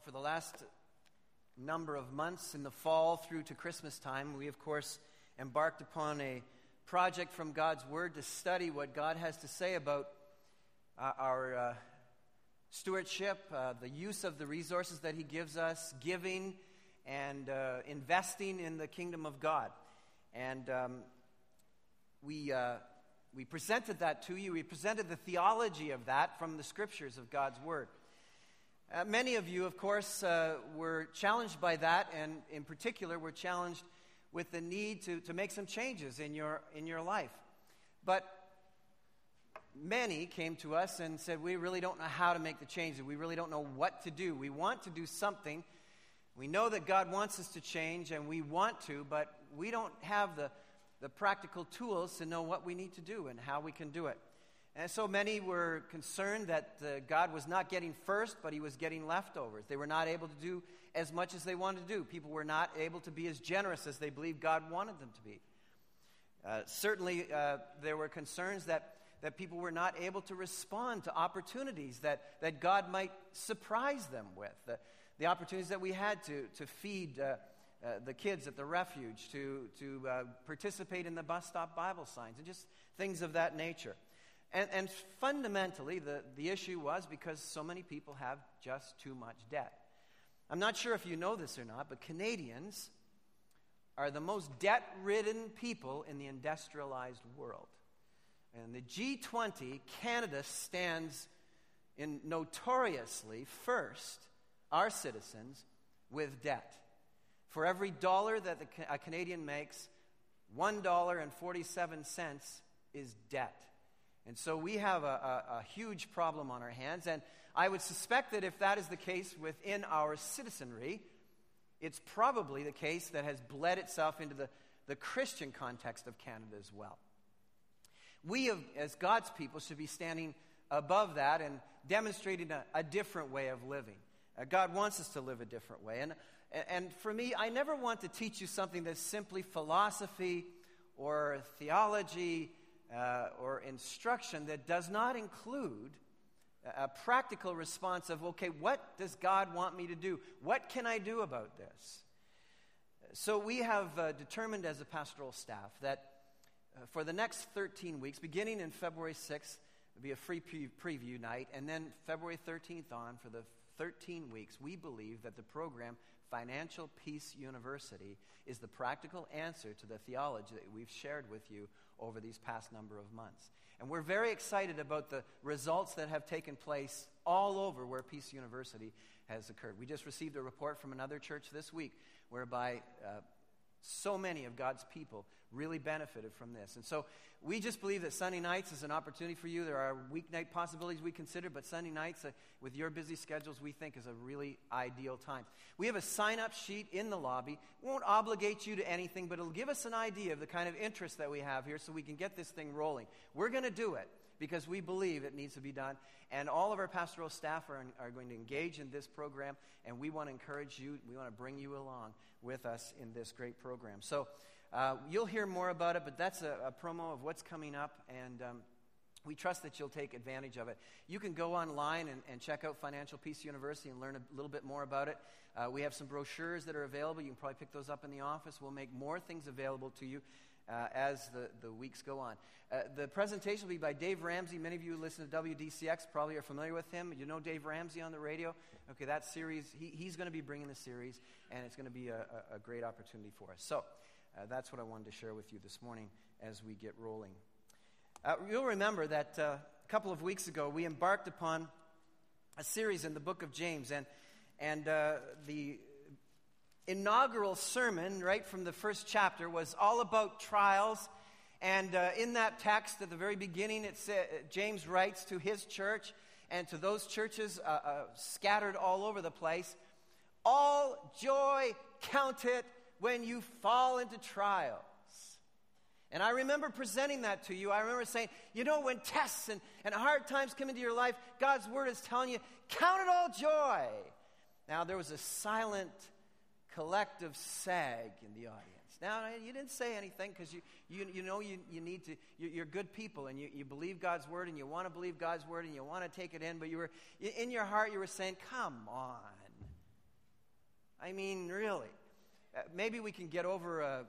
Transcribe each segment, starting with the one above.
Well, for the last number of months in the fall through to Christmas time, we, of course, embarked upon a project from God's Word to study what God has to say about uh, our uh, stewardship, uh, the use of the resources that He gives us, giving and uh, investing in the kingdom of God. And um, we, uh, we presented that to you. We presented the theology of that from the scriptures of God's Word. Uh, many of you, of course, uh, were challenged by that, and in particular, were challenged with the need to, to make some changes in your, in your life. But many came to us and said, We really don't know how to make the changes. We really don't know what to do. We want to do something. We know that God wants us to change, and we want to, but we don't have the, the practical tools to know what we need to do and how we can do it. And so many were concerned that uh, God was not getting first, but he was getting leftovers. They were not able to do as much as they wanted to do. People were not able to be as generous as they believed God wanted them to be. Uh, certainly, uh, there were concerns that, that people were not able to respond to opportunities that, that God might surprise them with. The, the opportunities that we had to, to feed uh, uh, the kids at the refuge, to, to uh, participate in the bus stop Bible signs, and just things of that nature. And, and fundamentally, the, the issue was because so many people have just too much debt. I'm not sure if you know this or not, but Canadians are the most debt ridden people in the industrialized world. And the G20, Canada stands in notoriously first, our citizens, with debt. For every dollar that the, a Canadian makes, $1.47 is debt. And so we have a, a, a, huge problem on our hands. And I would suspect that if that is the case within our citizenry, it's probably the case that has bled itself into the, the Christian context of Canada as well. We, have, as God's people, should be standing above that and demonstrating a, a different way of living. Uh, God wants us to live a different way. And, and for me, I never want to teach you something that's simply philosophy or theology uh, or instruction that does not include a practical response of, okay, what does God want me to do? What can I do about this? So we have uh, determined as a pastoral staff that uh, for the next 13 weeks, beginning in February 6th, it'll be a free pre- preview night, and then February 13th on for the 13 weeks, we believe that the program Financial Peace University is the practical answer to the theology that we've shared with you over these past number of months. And we're very excited about the results that have taken place all over where Peace University has occurred. We just received a report from another church this week whereby uh, so many of God's people really benefited from this. And so we just believe that Sunday nights is an opportunity for you. There are weeknight possibilities we consider, but Sunday nights, uh, with your busy schedules, we think is a really ideal time. We have a sign up sheet in the lobby. It won't obligate you to anything, but it'll give us an idea of the kind of interest that we have here so we can get this thing rolling. We're going to do it because we believe it needs to be done. And all of our pastoral staff are, are going to engage in this program, and we want to encourage you, we want to bring you along with us in this great program. So uh, you'll hear more about it, but that's a, a promo of what's coming up, and um, we trust that you'll take advantage of it. You can go online and, and, check out Financial Peace University and learn a little bit more about it. Uh, we have some brochures that are available. You can probably pick those up in the office. We'll make more things available to you uh, as the, the weeks go on. Uh, the presentation will be by Dave Ramsey. Many of you who listen to WDCX probably are familiar with him. You know Dave Ramsey on the radio? Okay, that series, he, he's going to be bringing the series, and it's going to be a, a, a great opportunity for us. So uh, that's what I wanted to share with you this morning as we get rolling. Uh, you'll remember that uh, a couple of weeks ago we embarked upon a series in the book of James, and, and uh, the inaugural sermon, right from the first chapter, was all about trials. And uh, in that text, at the very beginning, it said, James writes to his church and to those churches uh, scattered all over the place All joy count it when you fall into trials. And I remember presenting that to you. I remember saying, you know, when tests and, and hard times come into your life, God's word is telling you, count it all joy. Now, there was a silent collective sag in the audience. Now, you didn't say anything because you, you, you know you, you need to, you're, good people and you, you believe God's word and you want to believe God's word and you want to take it in, but you were, in your heart, you were saying, come on. I mean, really. Uh, maybe we can get over a,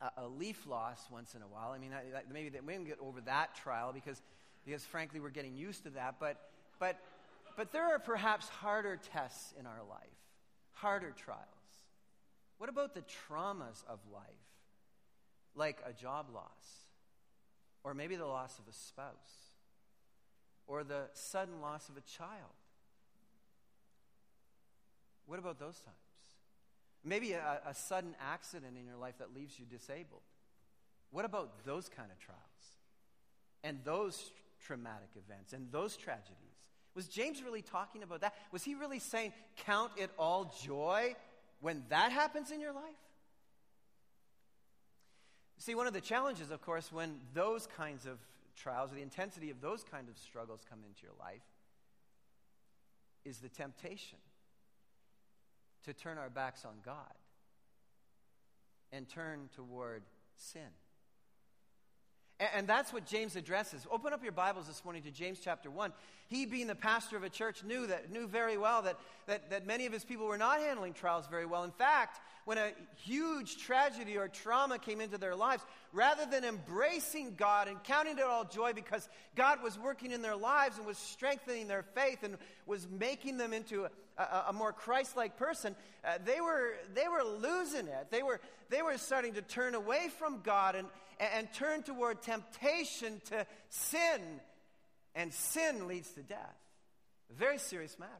a, a, leaf loss once in a while. I mean, maybe we can get over that trial because, because, frankly, we're getting used to that. But, but, but there are perhaps harder tests in our life, harder trials. What about the traumas of life, like a job loss, or maybe the loss of a spouse, or the sudden loss of a child? What about those times? Maybe a, a, sudden accident in your life that leaves you disabled. What about those kind of trials? And those traumatic events and those tragedies? Was James really talking about that? Was he really saying, count it all joy when that happens in your life? See, one of the challenges, of course, when those kinds of trials or the intensity of those kind of struggles come into your life is the temptation to turn our backs on God and turn toward sin. And that's what James addresses. Open up your Bibles this morning to James chapter 1. He, being the pastor of a church, knew, that, knew very well that, that, that many of his people were not handling trials very well. In fact, when a huge tragedy or trauma came into their lives, rather than embracing God and counting it all joy because God was working in their lives and was strengthening their faith and was making them into a, a, a more Christ like person, uh, they, were, they were losing it. They were, they were starting to turn away from God and and turn toward temptation to sin. And sin leads to death. A very serious matter.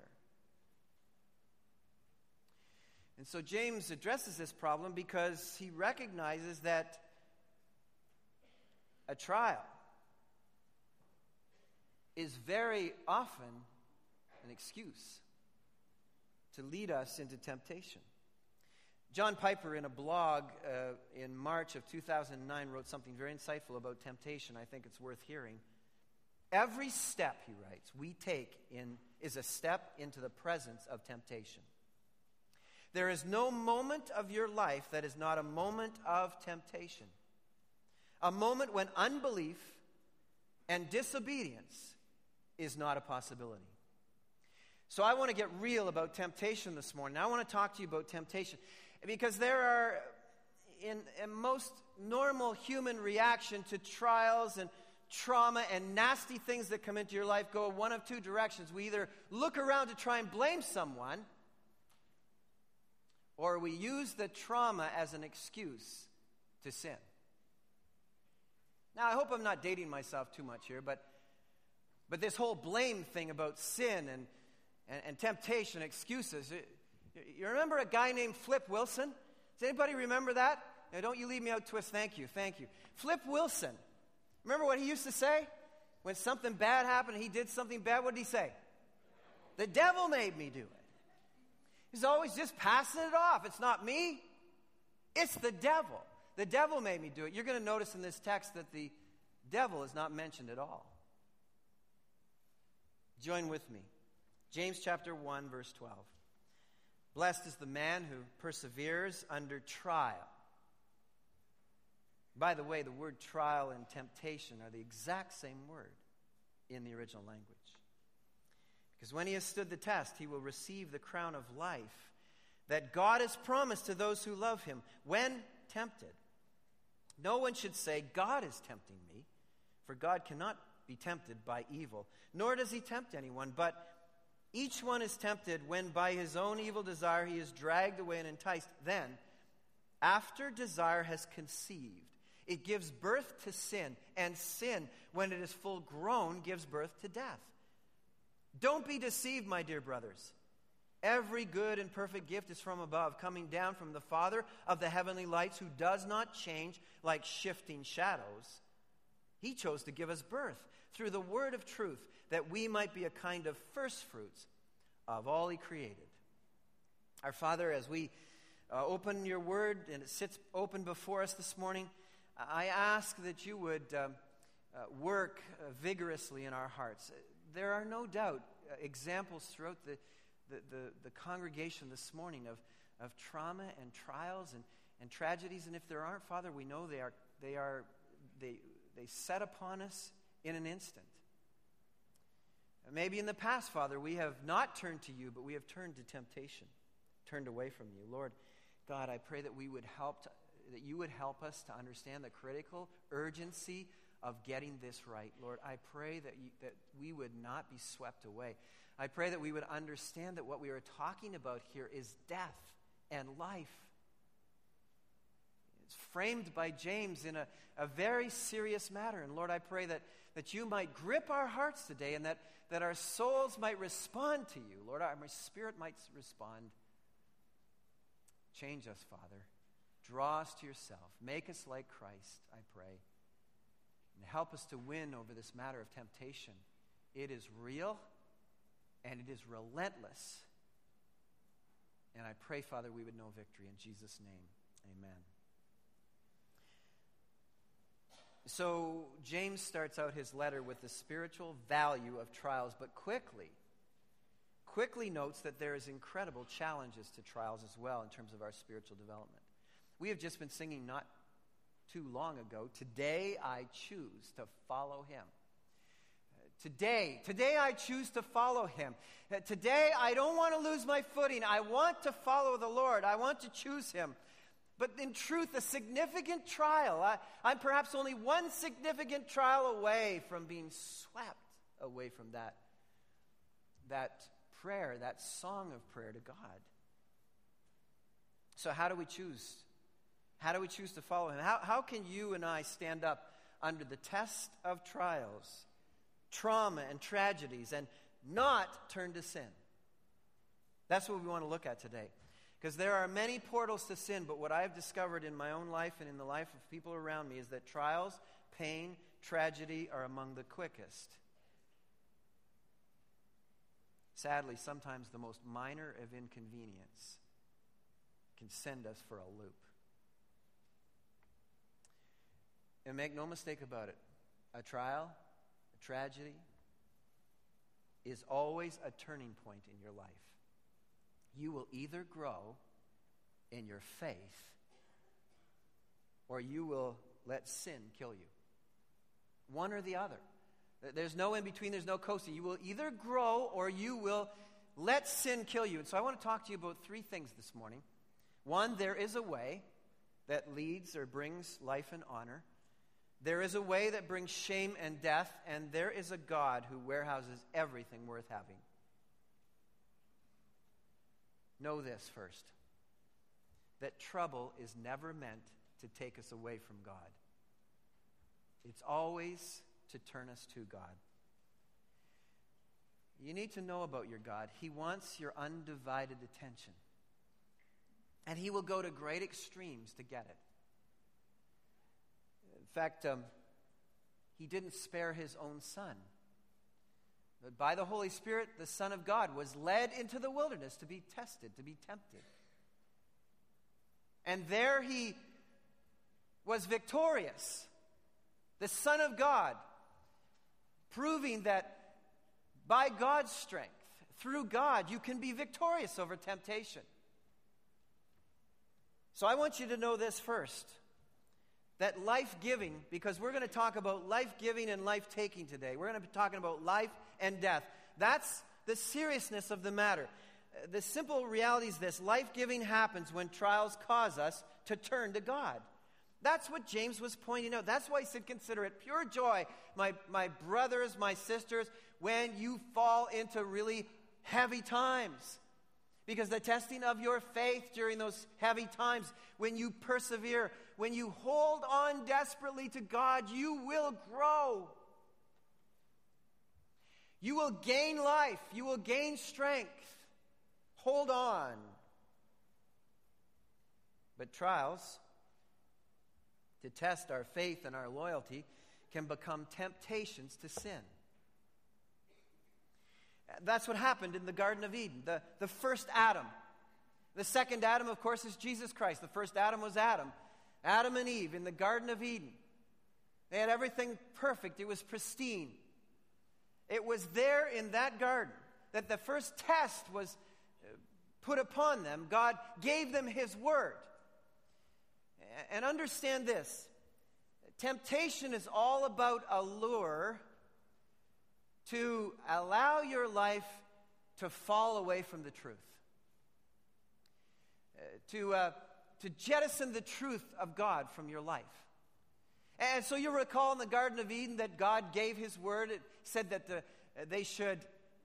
And so James addresses this problem because he recognizes that a trial is very often an excuse to lead us into temptation. John Piper, in a blog uh, in March of 2009, wrote something very insightful about temptation. I think it's worth hearing. Every step, he writes, we take in is a step into the presence of temptation. There is no moment of your life that is not a moment of temptation. A moment when unbelief and disobedience is not a possibility. So I want to get real about temptation this morning. I want to talk to you about temptation. Because there are, in, in most normal human reaction to trials and trauma and nasty things that come into your life, go one of two directions. We either look around to try and blame someone, or we use the trauma as an excuse to sin. Now, I hope I'm not dating myself too much here, but, but this whole blame thing about sin and, and, and temptation, excuses, it, you remember a guy named Flip Wilson? Does anybody remember that? Now, don't you leave me out twist. Thank you, thank you. Flip Wilson. Remember what he used to say? When something bad happened, he did something bad, what did he say? The devil made me do it. He's always just passing it off. It's not me, it's the devil. The devil made me do it. You're going to notice in this text that the devil is not mentioned at all. Join with me. James chapter 1, verse 12. Blessed is the man who perseveres under trial. By the way, the word trial and temptation are the exact same word in the original language. Because when he has stood the test, he will receive the crown of life that God has promised to those who love him when tempted. No one should say, God is tempting me, for God cannot be tempted by evil, nor does he tempt anyone, but each one is tempted when by his own evil desire he is dragged away and enticed. Then, after desire has conceived, it gives birth to sin, and sin, when it is full grown, gives birth to death. Don't be deceived, my dear brothers. Every good and perfect gift is from above, coming down from the Father of the heavenly lights, who does not change like shifting shadows. He chose to give us birth through the word of truth that we might be a kind of first fruits of all He created. Our Father, as we uh, open your word and it sits open before us this morning, I ask that you would uh, uh, work uh, vigorously in our hearts. There are no doubt uh, examples throughout the, the, the, the, congregation this morning of, of trauma and trials and, and tragedies. And if there aren't, Father, we know they are, they are they, they set upon us in an instant. Maybe in the past, Father, we have not turned to you, but we have turned to temptation, turned away from you. Lord God, I pray that we would help to, that you would help us to understand the critical urgency of getting this right. Lord, I pray that, you, that we would not be swept away. I pray that we would understand that what we are talking about here is death and life. It's framed by James in a, a very serious matter. And Lord, I pray that, that you might grip our hearts today and that, that our souls might respond to you. Lord, our spirit might respond. Change us, Father. Draw us to yourself. Make us like Christ, I pray. And help us to win over this matter of temptation. It is real and it is relentless. And I pray, Father, we would know victory in Jesus' name. Amen. So, James starts out his letter with the spiritual value of trials, but quickly, quickly notes that there is incredible challenges to trials as well in terms of our spiritual development. We have just been singing not too long ago, Today I choose to follow him. Today, today I choose to follow him. Today I don't want to lose my footing. I want to follow the Lord. I want to choose him. But in truth, a significant trial. I, I'm perhaps only one significant trial away from being swept away from that, that prayer, that song of prayer to God. So, how do we choose? How do we choose to follow Him? How, how can you and I stand up under the test of trials, trauma, and tragedies and not turn to sin? That's what we want to look at today. Because there are many portals to sin, but what I've discovered in my own life and in the life of people around me is that trials, pain, tragedy are among the quickest. Sadly, sometimes the most minor of inconvenience can send us for a loop. And make no mistake about it a trial, a tragedy, is always a turning point in your life you will either grow in your faith or you will let sin kill you. One or the other. There's no in between, there's no coasting. You will either grow or you will let sin kill you. And so I want to talk to you about three things this morning. One, there is a way that leads or brings life and honor. There is a way that brings shame and death, and there is a God who warehouses everything worth having. Know this first that trouble is never meant to take us away from God, it's always to turn us to God. You need to know about your God. He wants your undivided attention. And He will go to great extremes to get it. In fact, um, He didn't spare His own Son. But by the Holy Spirit, the Son of God was led into the wilderness to be tested, to be tempted. And there he was victorious. The Son of God, proving that by God's strength, through God, you can be victorious over temptation. So I want you to know this first that life giving, because we're going to talk about life giving and life taking today. We're going to be talking about life and death. That's the seriousness of the matter. Uh, the simple reality is this life giving happens when trials cause us to turn to God. That's what James was pointing out. That's why he said, Consider it pure joy, my, my brothers, my sisters, when you fall into really heavy times. Because the testing of your faith during those heavy times, when you persevere, when you hold on desperately to God, you will grow. You will gain life. You will gain strength. Hold on. But trials, to test our faith and our loyalty, can become temptations to sin. That's what happened in the Garden of Eden, the, the first Adam. The second Adam, of course, is Jesus Christ. The first Adam was Adam. Adam and Eve in the Garden of Eden. They had everything perfect, it was pristine. It was there in that garden that the first test was uh, put upon them. God gave them His word. And understand this temptation is all about a lure to allow your life to fall away from the truth. to, uh, to jettison the truth of God from your life. And so you recall in the Garden of Eden that God gave His word. It said that the, they should,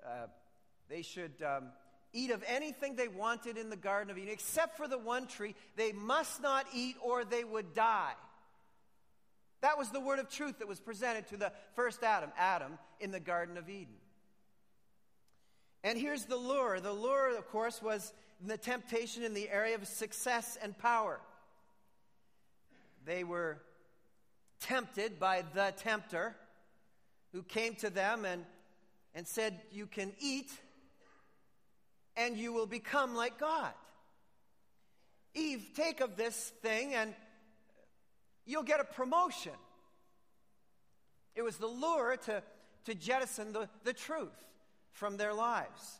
uh, they should um, eat of anything they wanted in the Garden of Eden, except for the one tree. They must not eat or they would die. That was the word of truth that was presented to the first Adam, Adam, in the Garden of Eden. And here's the lure. The lure, of course, was the temptation in the area of success and power. They were tempted by the tempter who came to them and, and said, You can eat and you will become like God. Eve, take of this thing and you'll get a promotion. It was the lure to, to jettison the, the truth from their lives.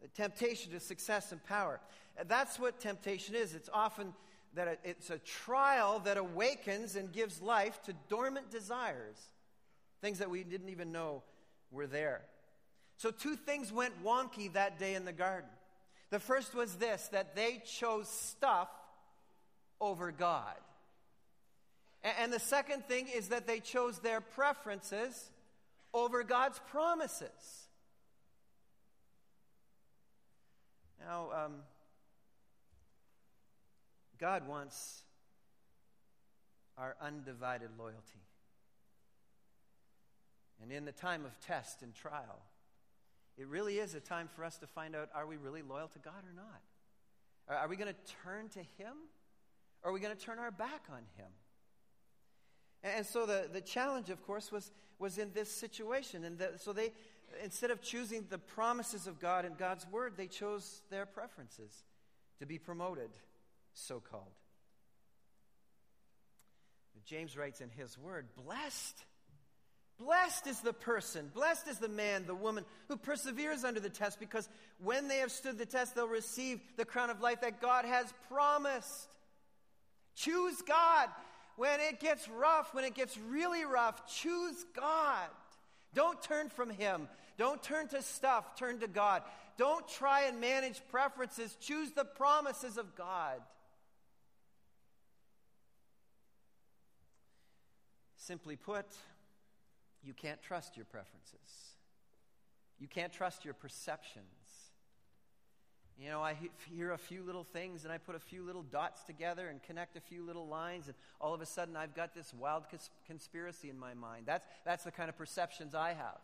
The temptation to success and power. That's what temptation is. It's often that it's a trial that awakens and gives life to dormant desires, things that we didn't even know were there. So, two things went wonky that day in the garden. The first was this that they chose stuff over God. And the second thing is that they chose their preferences over God's promises. Now, um, God wants our undivided loyalty. And in the time of test and trial, it really is a time for us to find out are we really loyal to God or not? Are we going to turn to Him? Or are we going to turn our back on Him? And so the, the challenge, of course, was, was in this situation. And the, so they, instead of choosing the promises of God and God's word, they chose their preferences to be promoted so called. James writes in his word, blessed. Blessed is the person, blessed is the man, the woman who perseveres under the test, because when they have stood the test, they'll receive the crown of life that God has promised. Choose God. When it gets rough, when it gets really rough, choose God. Don't turn from Him. Don't turn to stuff, turn to God. Don't try and manage preferences. Choose the promises of God. Simply put, you can't trust your preferences. You can't trust your perceptions. You know, I hear a few little things and I put a few little dots together and connect a few little lines, and all of a sudden I've got this wild cons- conspiracy in my mind. That's, that's the kind of perceptions I have.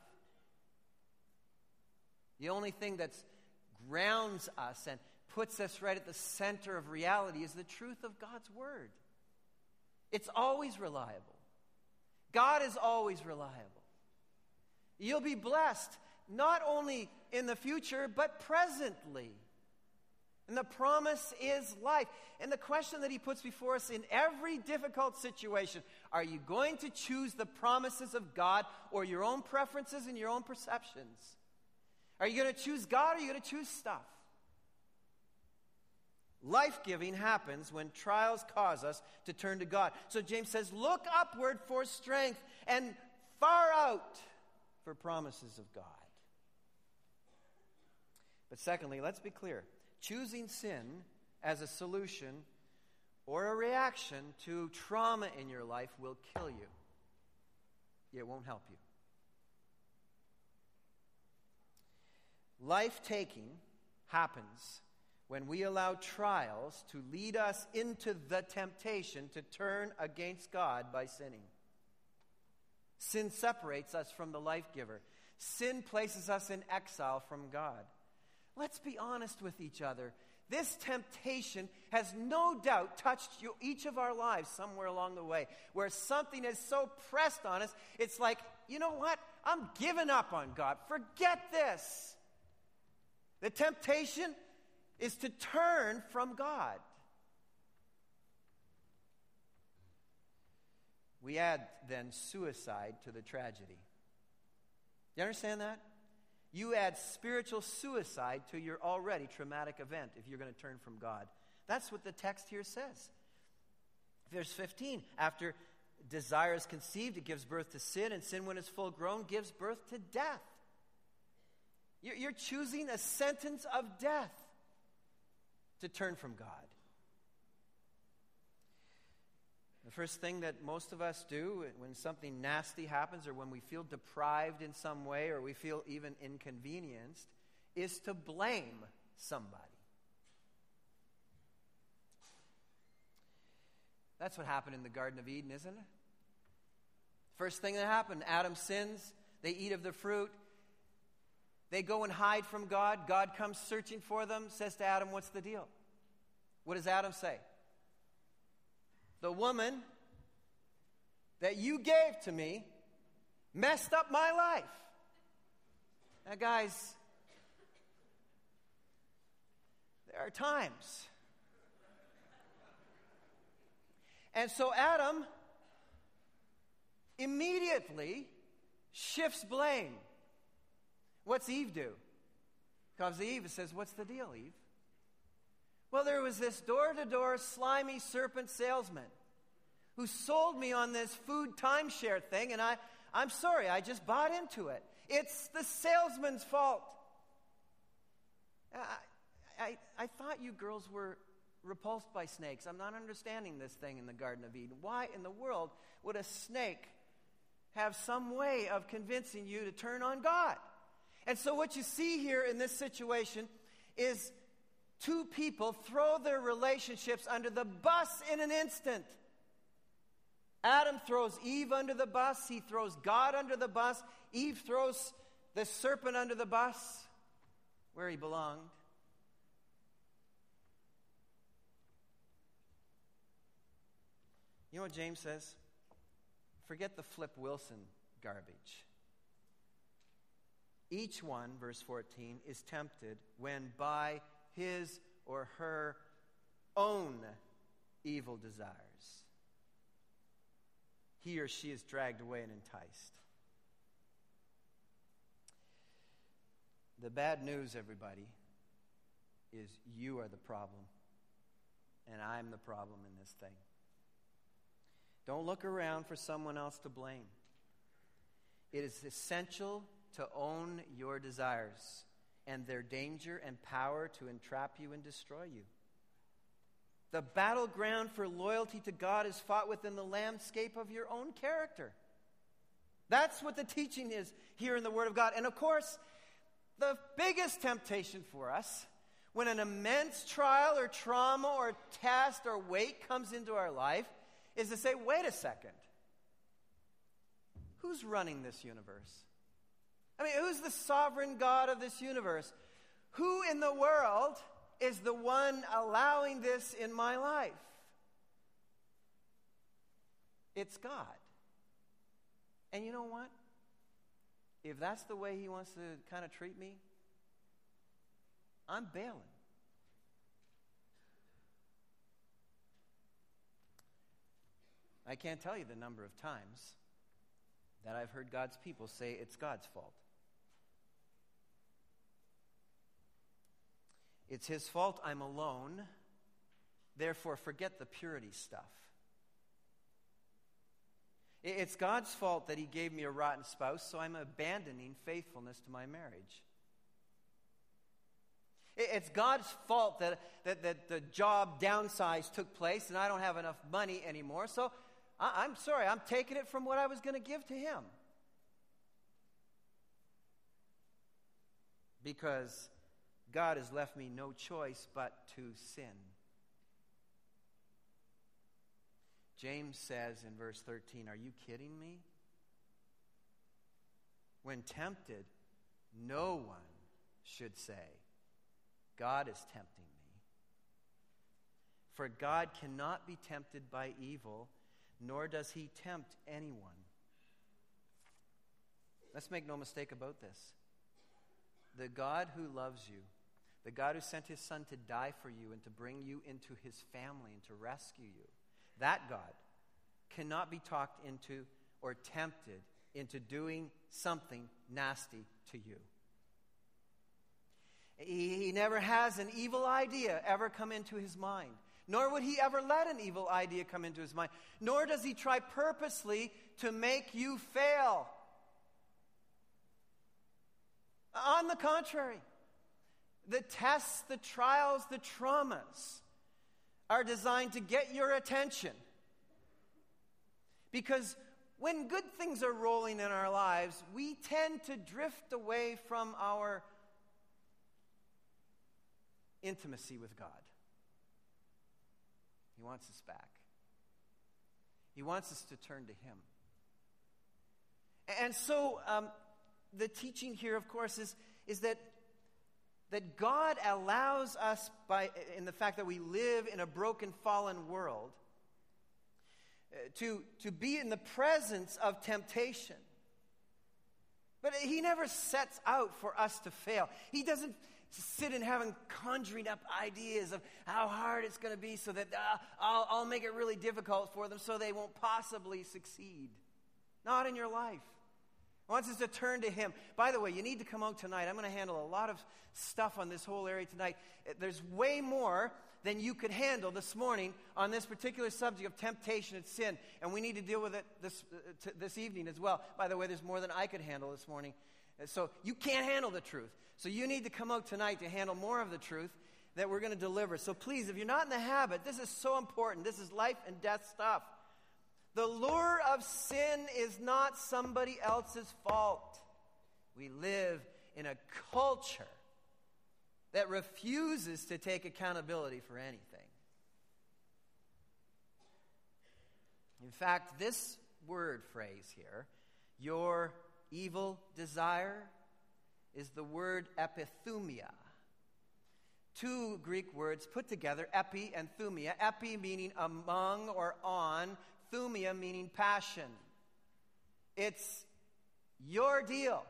The only thing that grounds us and puts us right at the center of reality is the truth of God's Word. It's always reliable. God is always reliable. You'll be blessed not only in the future, but presently. And the promise is life. And the question that he puts before us in every difficult situation are you going to choose the promises of God or your own preferences and your own perceptions? Are you going to choose God or are you going to choose stuff? Life giving happens when trials cause us to turn to God. So James says, Look upward for strength and far out for promises of God. But secondly, let's be clear choosing sin as a solution or a reaction to trauma in your life will kill you, it won't help you. Life taking happens when we allow trials to lead us into the temptation to turn against God by sinning. Sin separates us from the life giver. Sin places us in exile from God. Let's be honest with each other. This temptation has no doubt touched you, each of our lives somewhere along the way, where something is so pressed on us, it's like, you know what? I'm giving up on God. Forget this. The temptation is to turn from God. We add then suicide to the tragedy. Do you understand that? You add spiritual suicide to your already traumatic event if you're going to turn from God. That's what the text here says. Verse 15 after desire is conceived, it gives birth to sin, and sin, when it's full grown, gives birth to death. You're choosing a sentence of death to turn from God. The first thing that most of us do when something nasty happens or when we feel deprived in some way or we feel even inconvenienced is to blame somebody. That's what happened in the Garden of Eden, isn't it? First thing that happened Adam sins, they eat of the fruit. They go and hide from God. God comes searching for them, says to Adam, What's the deal? What does Adam say? The woman that you gave to me messed up my life. Now, guys, there are times. And so Adam immediately shifts blame. What's Eve do? Comes Eve says, What's the deal, Eve? Well, there was this door to door slimy serpent salesman who sold me on this food timeshare thing, and I, I'm sorry, I just bought into it. It's the salesman's fault. I, I, I thought you girls were repulsed by snakes. I'm not understanding this thing in the Garden of Eden. Why in the world would a snake have some way of convincing you to turn on God? And so, what you see here in this situation is two people throw their relationships under the bus in an instant. Adam throws Eve under the bus, he throws God under the bus, Eve throws the serpent under the bus where he belonged. You know what James says? Forget the Flip Wilson garbage. Each one, verse 14, is tempted when by his or her own evil desires he or she is dragged away and enticed. The bad news, everybody, is you are the problem, and I'm the problem in this thing. Don't look around for someone else to blame. It is essential to own your desires and their danger and power to entrap you and destroy you. The battleground for loyalty to God is fought within the landscape of your own character. That's what the teaching is here in the Word of God. And of course, the biggest temptation for us when an immense trial or trauma or test or weight comes into our life is to say, wait a second. Who's running this universe? I mean, who's the sovereign God of this universe? Who in the world is the one allowing this in my life. It's God. And you know what? If that's the way He wants to kind of treat me, I'm bailing. I can't tell you the number of times that I've heard God's people say it's God's fault. It's his fault I'm alone. Therefore, forget the purity stuff. It's God's fault that he gave me a rotten spouse, so I'm abandoning faithfulness to my marriage. It's God's fault that, that, that the job downsize took place and I don't have enough money anymore, so I, I'm sorry, I'm taking it from what I was going to give to him. Because God has left me no choice but to sin. James says in verse 13, Are you kidding me? When tempted, no one should say, God is tempting me. For God cannot be tempted by evil, nor does he tempt anyone. Let's make no mistake about this. The God who loves you the God who sent his son to die for you and to bring you into his family and to rescue you, that God cannot be talked into or tempted into doing something nasty to you. He, he never has an evil idea ever come into his mind, nor would he ever let an evil idea come into his mind, nor does he try purposely to make you fail. On the contrary, the tests, the trials, the traumas are designed to get your attention Because when good things are rolling in our lives, we tend to drift away from our intimacy with God. He wants us back. He wants us to turn to Him. And so, um, the teaching here, of course, is, is that, that God allows us, by, in the fact that we live in a broken, fallen world, uh, to, to be in the presence of temptation. But He never sets out for us to fail. He doesn't sit in heaven conjuring up ideas of how hard it's going to be so that uh, I'll, I'll make it really difficult for them so they won't possibly succeed. Not in your life. Wants us to turn to Him. By the way, you need to come out tonight. I'm going to handle a lot of stuff on this whole area tonight. Uh, there's way more than you could handle this morning on this particular subject of temptation and sin, and we need to deal with it this, uh, this evening as well. By the way, there's more than I could handle this morning. Uh, so you can't handle the truth. So you need to come out tonight to handle more of the truth that we're going to deliver. So please, if you're not in the habit, this is so important. This is life and death stuff. The lure of sin is not somebody else's fault. We live in a culture that refuses to take accountability for anything. In fact, this word phrase here, your evil desire, is the word epithumia. Two Greek words put together, epi and thumia. Epi meaning among or on, thumia meaning passion. It's your deal.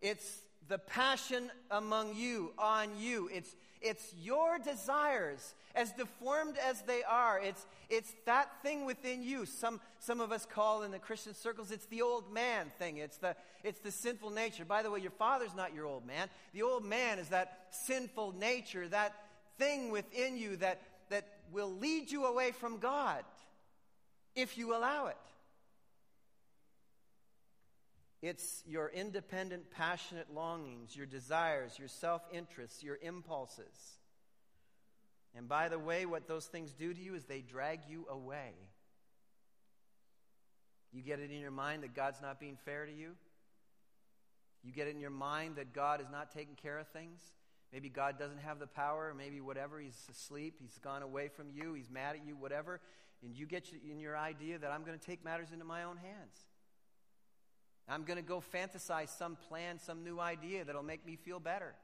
It's the passion among you, on you. It's, it's your desires, as deformed as they are. It's, it's that thing within you. Some, some of us call in the Christian circles, it's the old man thing. It's the, it's the sinful nature. By the way, your father's not your old man. The old man is that sinful nature, that thing within you that, that will lead you away from God if you allow it. It's your independent, passionate longings, your desires, your self interests, your impulses. And by the way, what those things do to you is they drag you away. You get it in your mind that God's not being fair to you. You get it in your mind that God is not taking care of things. Maybe God doesn't have the power, maybe whatever, he's asleep, he's gone away from you, he's mad at you, whatever. And you get in your idea that I'm going to take matters into my own hands. I'm going to go fantasize some plan, some new idea that'll make me feel better.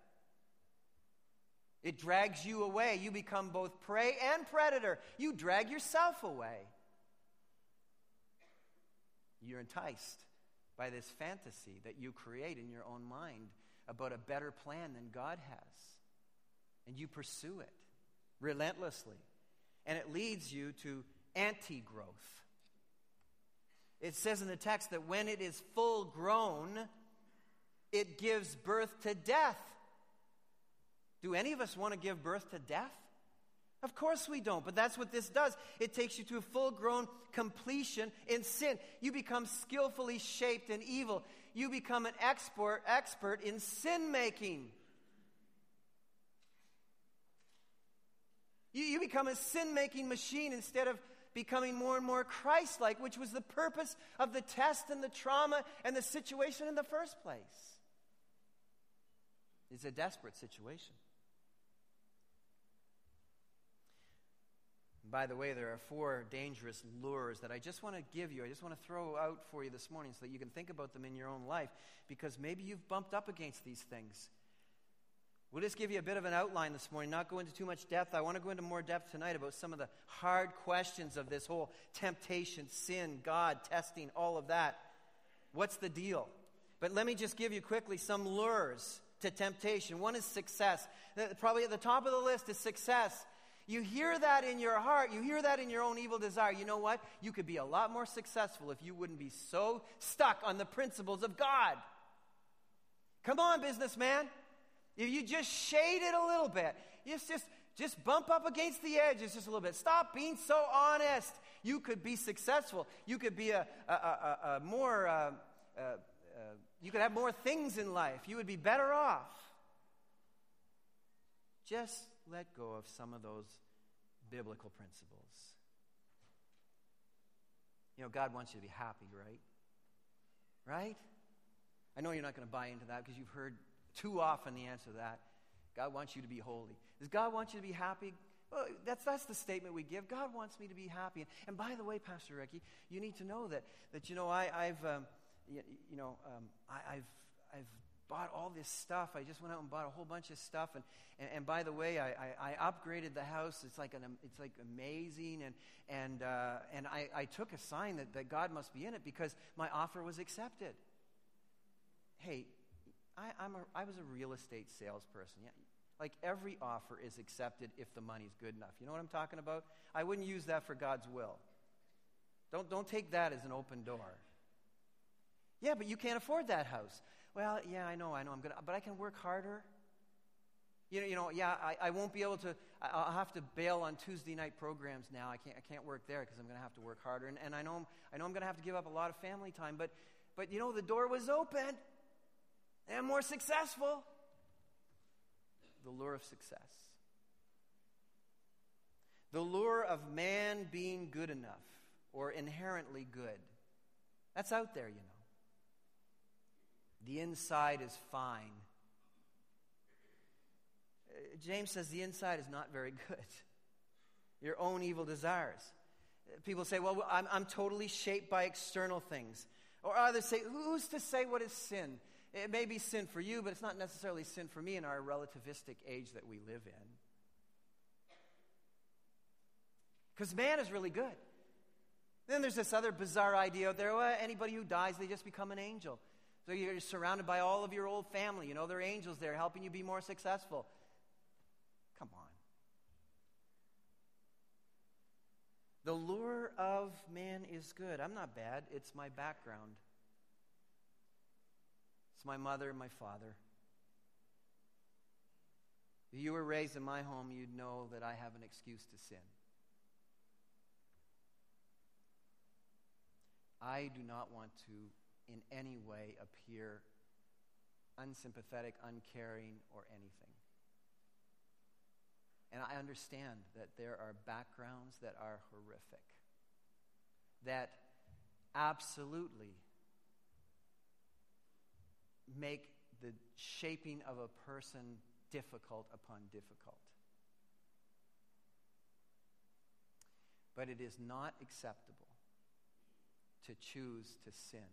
It drags you away. You become both prey and predator. You drag yourself away. You're enticed by this fantasy that you create in your own mind about a better plan than God has. And you pursue it relentlessly. And it leads you to anti growth. It says in the text that when it is full grown, it gives birth to death. Do any of us want to give birth to death? Of course we don't, but that's what this does. It takes you to a full grown completion in sin. You become skillfully shaped in evil. You become an expert, expert in sin making. You, you become a sin making machine instead of becoming more and more Christ like, which was the purpose of the test and the trauma and the situation in the first place. It's a desperate situation. By the way, there are four dangerous lures that I just want to give you. I just want to throw out for you this morning so that you can think about them in your own life because maybe you've bumped up against these things. We'll just give you a bit of an outline this morning, not go into too much depth. I want to go into more depth tonight about some of the hard questions of this whole temptation, sin, God, testing, all of that. What's the deal? But let me just give you quickly some lures to temptation. One is success. Probably at the top of the list is success. You hear that in your heart, you hear that in your own evil desire. You know what? You could be a lot more successful if you wouldn't be so stuck on the principles of God. Come on, businessman. If you just shade it a little bit, just, just, just bump up against the edges just a little bit. Stop being so honest. You could be successful. You could be a, a, a, a more, uh, uh, uh, you could have more things in life. You would be better off. Just let go of some of those biblical principles. You know, God wants you to be happy, right? Right? I know you're not going to buy into that because you've heard too often the answer to that. God wants you to be holy. Does God want you to be happy? Well, that's, that's the statement we give. God wants me to be happy. And by the way, Pastor Ricky, you need to know that, that you know, I, have um, you, you, know, um, I, have I've bought all this stuff. I just went out and bought a whole bunch of stuff. And, and, and by the way, I, I, I, upgraded the house. It's like, an, it's like amazing. And, and, uh, and I, I took a sign that, that God must be in it because my offer was accepted. Hey, I, I'm a, I was a real estate salesperson. Yeah, like every offer is accepted if the money's good enough. You know what I'm talking about? I wouldn't use that for God's will. Don't, don't take that as an open door. Yeah, but you can't afford that house. Well, yeah, I know, I know, I'm gonna, but I can work harder. You know, you know yeah, I, I won't be able to, I'll have to bail on Tuesday night programs now. I can't, I can't work there because I'm going to have to work harder. And, and I know, I know I'm going to have to give up a lot of family time, but, but you know, the door was open and more successful. The lure of success. The lure of man being good enough or inherently good. That's out there, you know. The inside is fine. Uh, James says the inside is not very good. Your own evil desires. Uh, people say, well, I'm, I'm totally shaped by external things. Or others say, who's to say what is sin? It may be sin for you, but it's not necessarily sin for me in our relativistic age that we live in. Because man is really good. Then there's this other bizarre idea out there well, anybody who dies, they just become an angel. So you're surrounded by all of your old family. You know, there are angels there helping you be more successful. Come on. The lure of man is good. I'm not bad, it's my background. It's my mother and my father. If you were raised in my home, you'd know that I have an excuse to sin. I do not want to in any way appear unsympathetic, uncaring, or anything. And I understand that there are backgrounds that are horrific, that absolutely make the shaping of a person difficult upon difficult. But it is not acceptable to choose to sin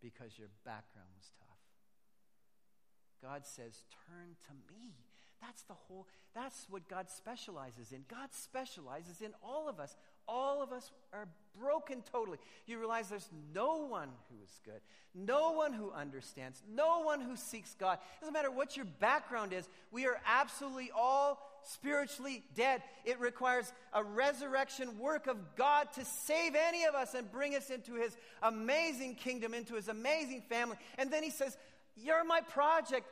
because your background was tough. God says, Turn to me. That's the whole, that's what God specializes in. God specializes in all of us. All of us are broken totally. You realize there's no one who is good, no one who understands, no one who seeks God. It doesn't matter what your background is, we are absolutely all spiritually dead. It requires a resurrection work of God to save any of us and bring us into his amazing kingdom, into his amazing family. And then he says, You're my project.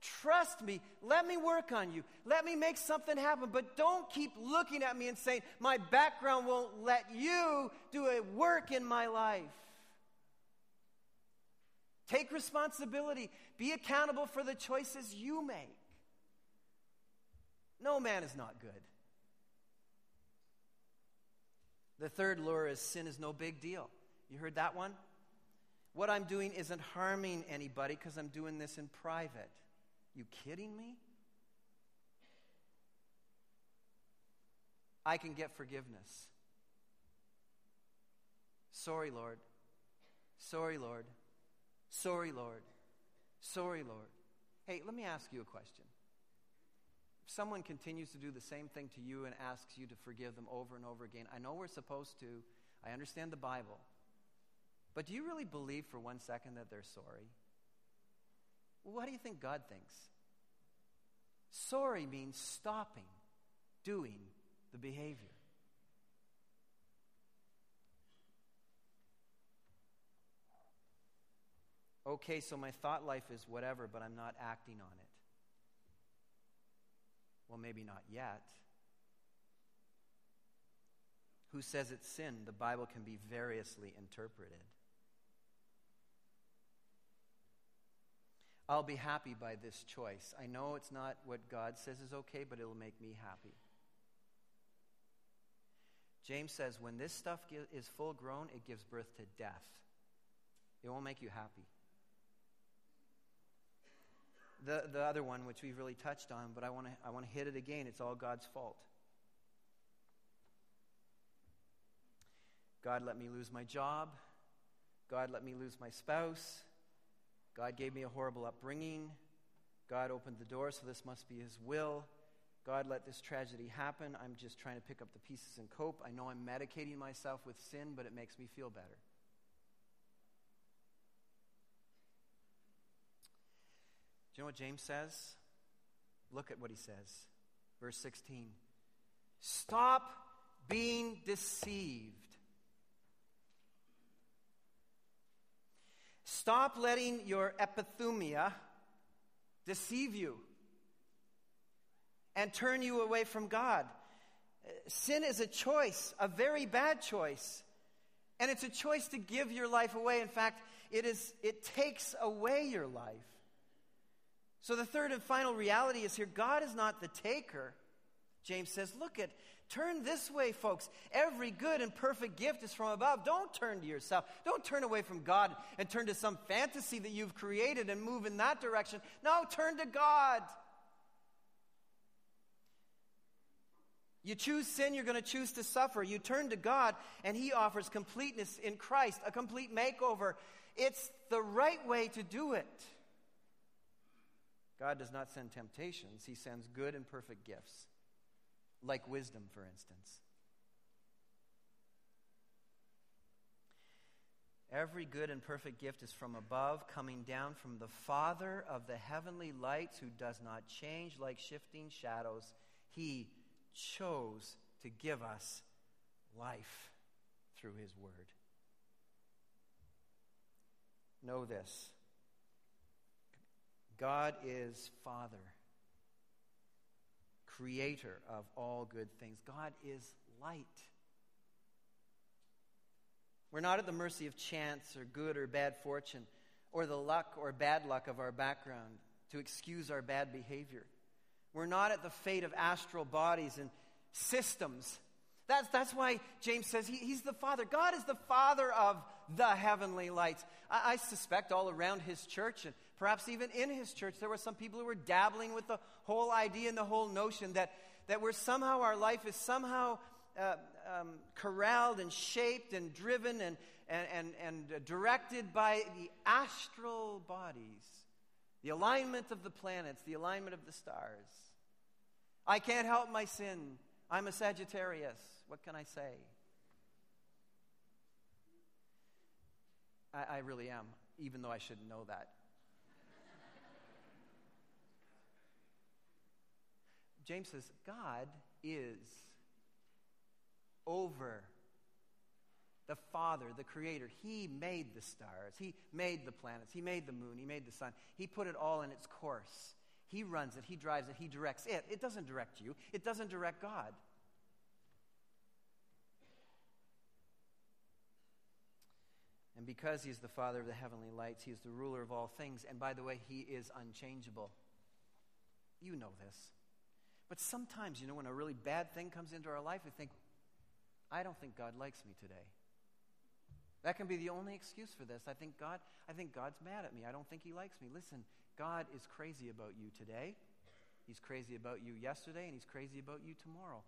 Trust me. Let me work on you. Let me make something happen. But don't keep looking at me and saying, My background won't let you do a work in my life. Take responsibility. Be accountable for the choices you make. No man is not good. The third lure is sin is no big deal. You heard that one? What I'm doing isn't harming anybody because I'm doing this in private. You kidding me? I can get forgiveness. Sorry, Lord. Sorry, Lord. Sorry, Lord. Sorry, Lord. Hey, let me ask you a question. If someone continues to do the same thing to you and asks you to forgive them over and over again, I know we're supposed to, I understand the Bible, but do you really believe for one second that they're sorry? What do you think God thinks? Sorry means stopping doing the behavior. Okay, so my thought life is whatever, but I'm not acting on it. Well, maybe not yet. Who says it's sin? The Bible can be variously interpreted. I'll be happy by this choice. I know it's not what God says is okay, but it'll make me happy. James says when this stuff is full grown, it gives birth to death. It won't make you happy. The, the other one, which we've really touched on, but I want to I wanna hit it again, it's all God's fault. God let me lose my job. God let me lose my spouse. God gave me a horrible upbringing. God opened the door, so this must be His will. God let this tragedy happen. I'm just trying to pick up the pieces and cope. I know I'm medicating myself with sin, but it makes me feel better. Do you know what James says? Look at what he says. Verse 16. Stop being deceived. Stop letting your epithumia deceive you and turn you away from God. Sin is a choice, a very bad choice. And it's a choice to give your life away. In fact, it, is, it takes away your life. So the third and final reality is here God is not the taker. James says, Look at, turn this way, folks. Every good and perfect gift is from above. Don't turn to yourself. Don't turn away from God and turn to some fantasy that you've created and move in that direction. No, turn to God. You choose sin, you're going to choose to suffer. You turn to God, and He offers completeness in Christ, a complete makeover. It's the right way to do it. God does not send temptations, He sends good and perfect gifts, like wisdom, for instance. Every good and perfect gift is from above, coming down from the Father of the heavenly lights, who does not change like shifting shadows. He chose to give us life through His Word. Know this God is Father, creator of all good things. God is light. We're not at the mercy of chance or good or bad fortune or the luck or bad luck of our background to excuse our bad behavior. We're not at the fate of astral bodies and systems. That's, that's why James says he, he's the Father. God is the Father of the heavenly lights. I, I suspect all around his church and Perhaps even in his church, there were some people who were dabbling with the whole idea and the whole notion that, that we're somehow, our life is somehow uh, um, corralled and shaped and driven and, and, and, and directed by the astral bodies, the alignment of the planets, the alignment of the stars. I can't help my sin. I'm a Sagittarius. What can I say? I, I really am, even though I shouldn't know that. James says, God is over the Father, the Creator. He made the stars, He made the planets, He made the moon, He made the sun. He put it all in its course. He runs it, He drives it, He directs it. It doesn't direct you, it doesn't direct God. And because He's the Father of the heavenly lights, He is the ruler of all things. And by the way, He is unchangeable. You know this. But sometimes, you know, when a really bad thing comes into our life, we think, I don't think God likes me today. That can be the only excuse for this. I think God, I think God's mad at me. I don't think he likes me. Listen, God is crazy about you today. He's crazy about you yesterday and he's crazy about you tomorrow.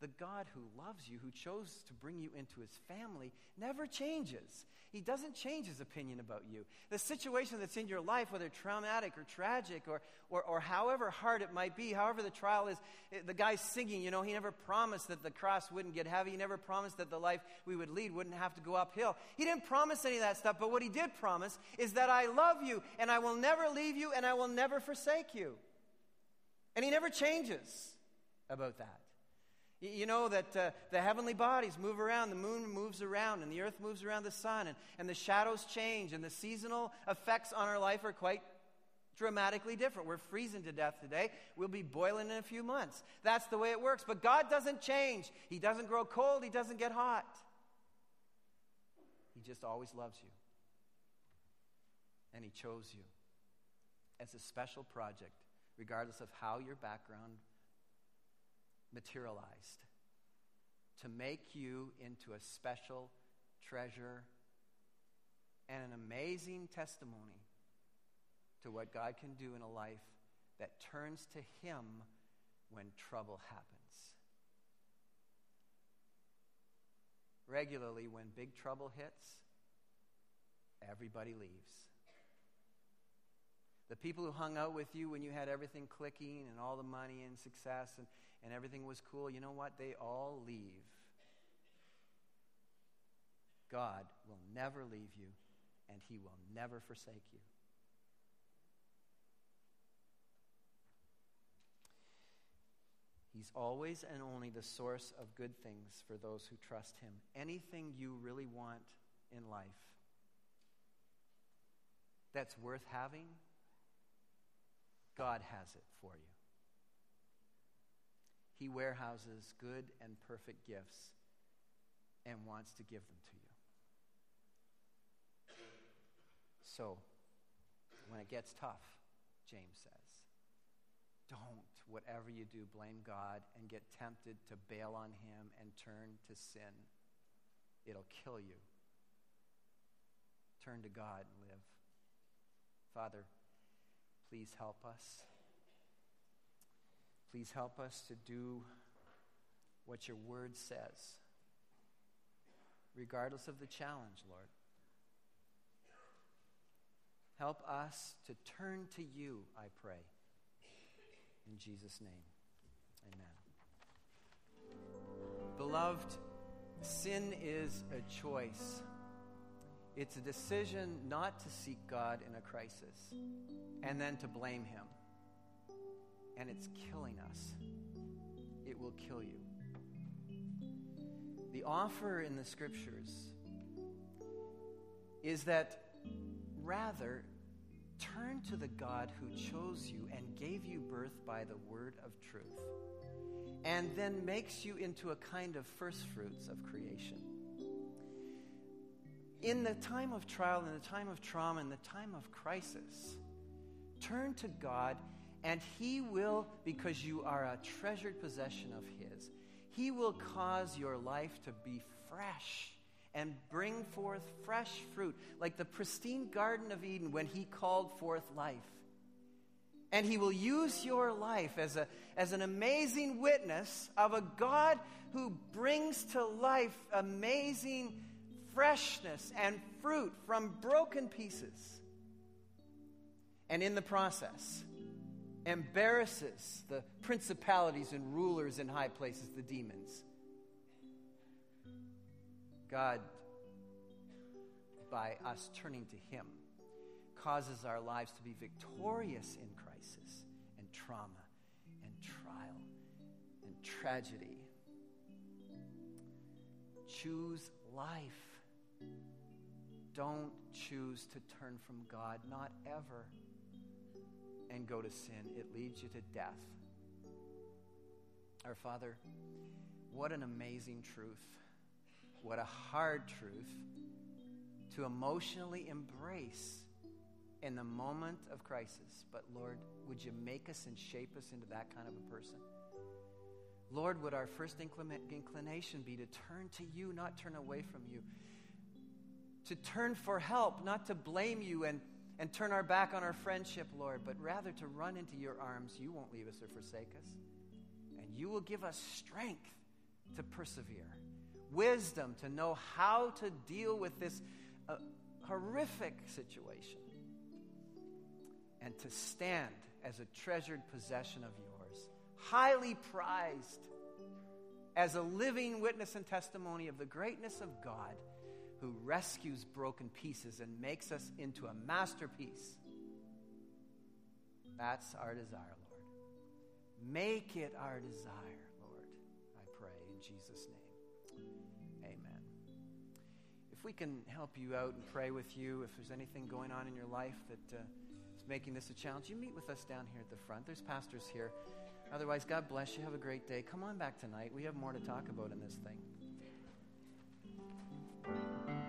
The God who loves you, who chose to bring you into his family, never changes. He doesn't change his opinion about you. The situation that's in your life, whether traumatic or tragic or, or, or however hard it might be, however the trial is, eh, the guy's singing, you know, he never promised that the cross wouldn't get heavy. He never promised that the life we would lead wouldn't have to go uphill. He didn't promise any of that stuff, but what he did promise is that I love you and I will never leave you and I will never forsake you. And he never changes about that. You know that uh, the heavenly bodies move around, the moon moves around, and the earth moves around the sun, and, and the shadows change, and the seasonal effects on our life are quite dramatically different. We're freezing to death today. We'll be boiling in a few months. That's the way it works. But God doesn't change. He doesn't grow cold, He doesn't get hot. He just always loves you. And He chose you as a special project, regardless of how your background materialized to make you into a special treasure and an amazing testimony to what God can do in a life that turns to Him when trouble happens. Regularly, when big trouble hits, everybody leaves. The people who hung out with you when you had everything clicking and all the money and success and, and everything was cool, you know what? They all leave. God will never leave you, and He will never forsake you. He's always and only the source of good things for those who trust Him. Anything you really want in life that's worth having, God has it for you. He warehouses good and perfect gifts and wants to give them to you. So, when it gets tough, James says, don't, whatever you do, blame God and get tempted to bail on Him and turn to sin. It'll kill you. Turn to God and live. Father, please help us. Please help us to do what your word says, regardless of the challenge, Lord. Help us to turn to you, I pray. In Jesus' name, amen. Beloved, sin is a choice. It's a decision not to seek God in a crisis and then to blame Him. And it's killing us. It will kill you. The offer in the scriptures is that rather turn to the God who chose you and gave you birth by the word of truth, and then makes you into a kind of first fruits of creation in the time of trial, in the time of trauma, in the time of crisis, turn to God and He will, because you are a treasured possession of His, He will cause your life to be fresh and bring forth fresh fruit, like the pristine Garden of Eden when He called forth life. And He will use your life as, a, as an amazing witness of a God who brings to life amazing freshness and fruit from broken pieces. And in the process, embarrasses the principalities and rulers in high places, the demons. God, by us turning to Him, causes our lives to be victorious in crisis and trauma and trial and tragedy. Choose life. Don't choose to turn from God, not ever, and go to sin. It leads you to death. Our Father, what an amazing truth. What a hard truth to emotionally embrace in the moment of crisis. But Lord, would you make us and shape us into that kind of a person? Lord, would our first inclination be to turn to you, not turn away from you? To turn for help, not to blame you and, and turn our back on our friendship, Lord, but rather to run into your arms. You won't leave us or forsake us. And you will give us strength to persevere, wisdom to know how to deal with this uh, horrific situation, and to stand as a treasured possession of yours, highly prized as a living witness and testimony of the greatness of God who rescues broken pieces and makes us into a masterpiece. That's our desire, Lord. Make it our desire, Lord, I pray in Jesus' name. Amen. If we can help you out and pray with you, if there's anything going on in your life that uh, is making this a challenge, you meet with us down here at the front. There's pastors here. Otherwise, God bless you. Have a great day. Come on back tonight. We have more to talk about in this thing. Thank you.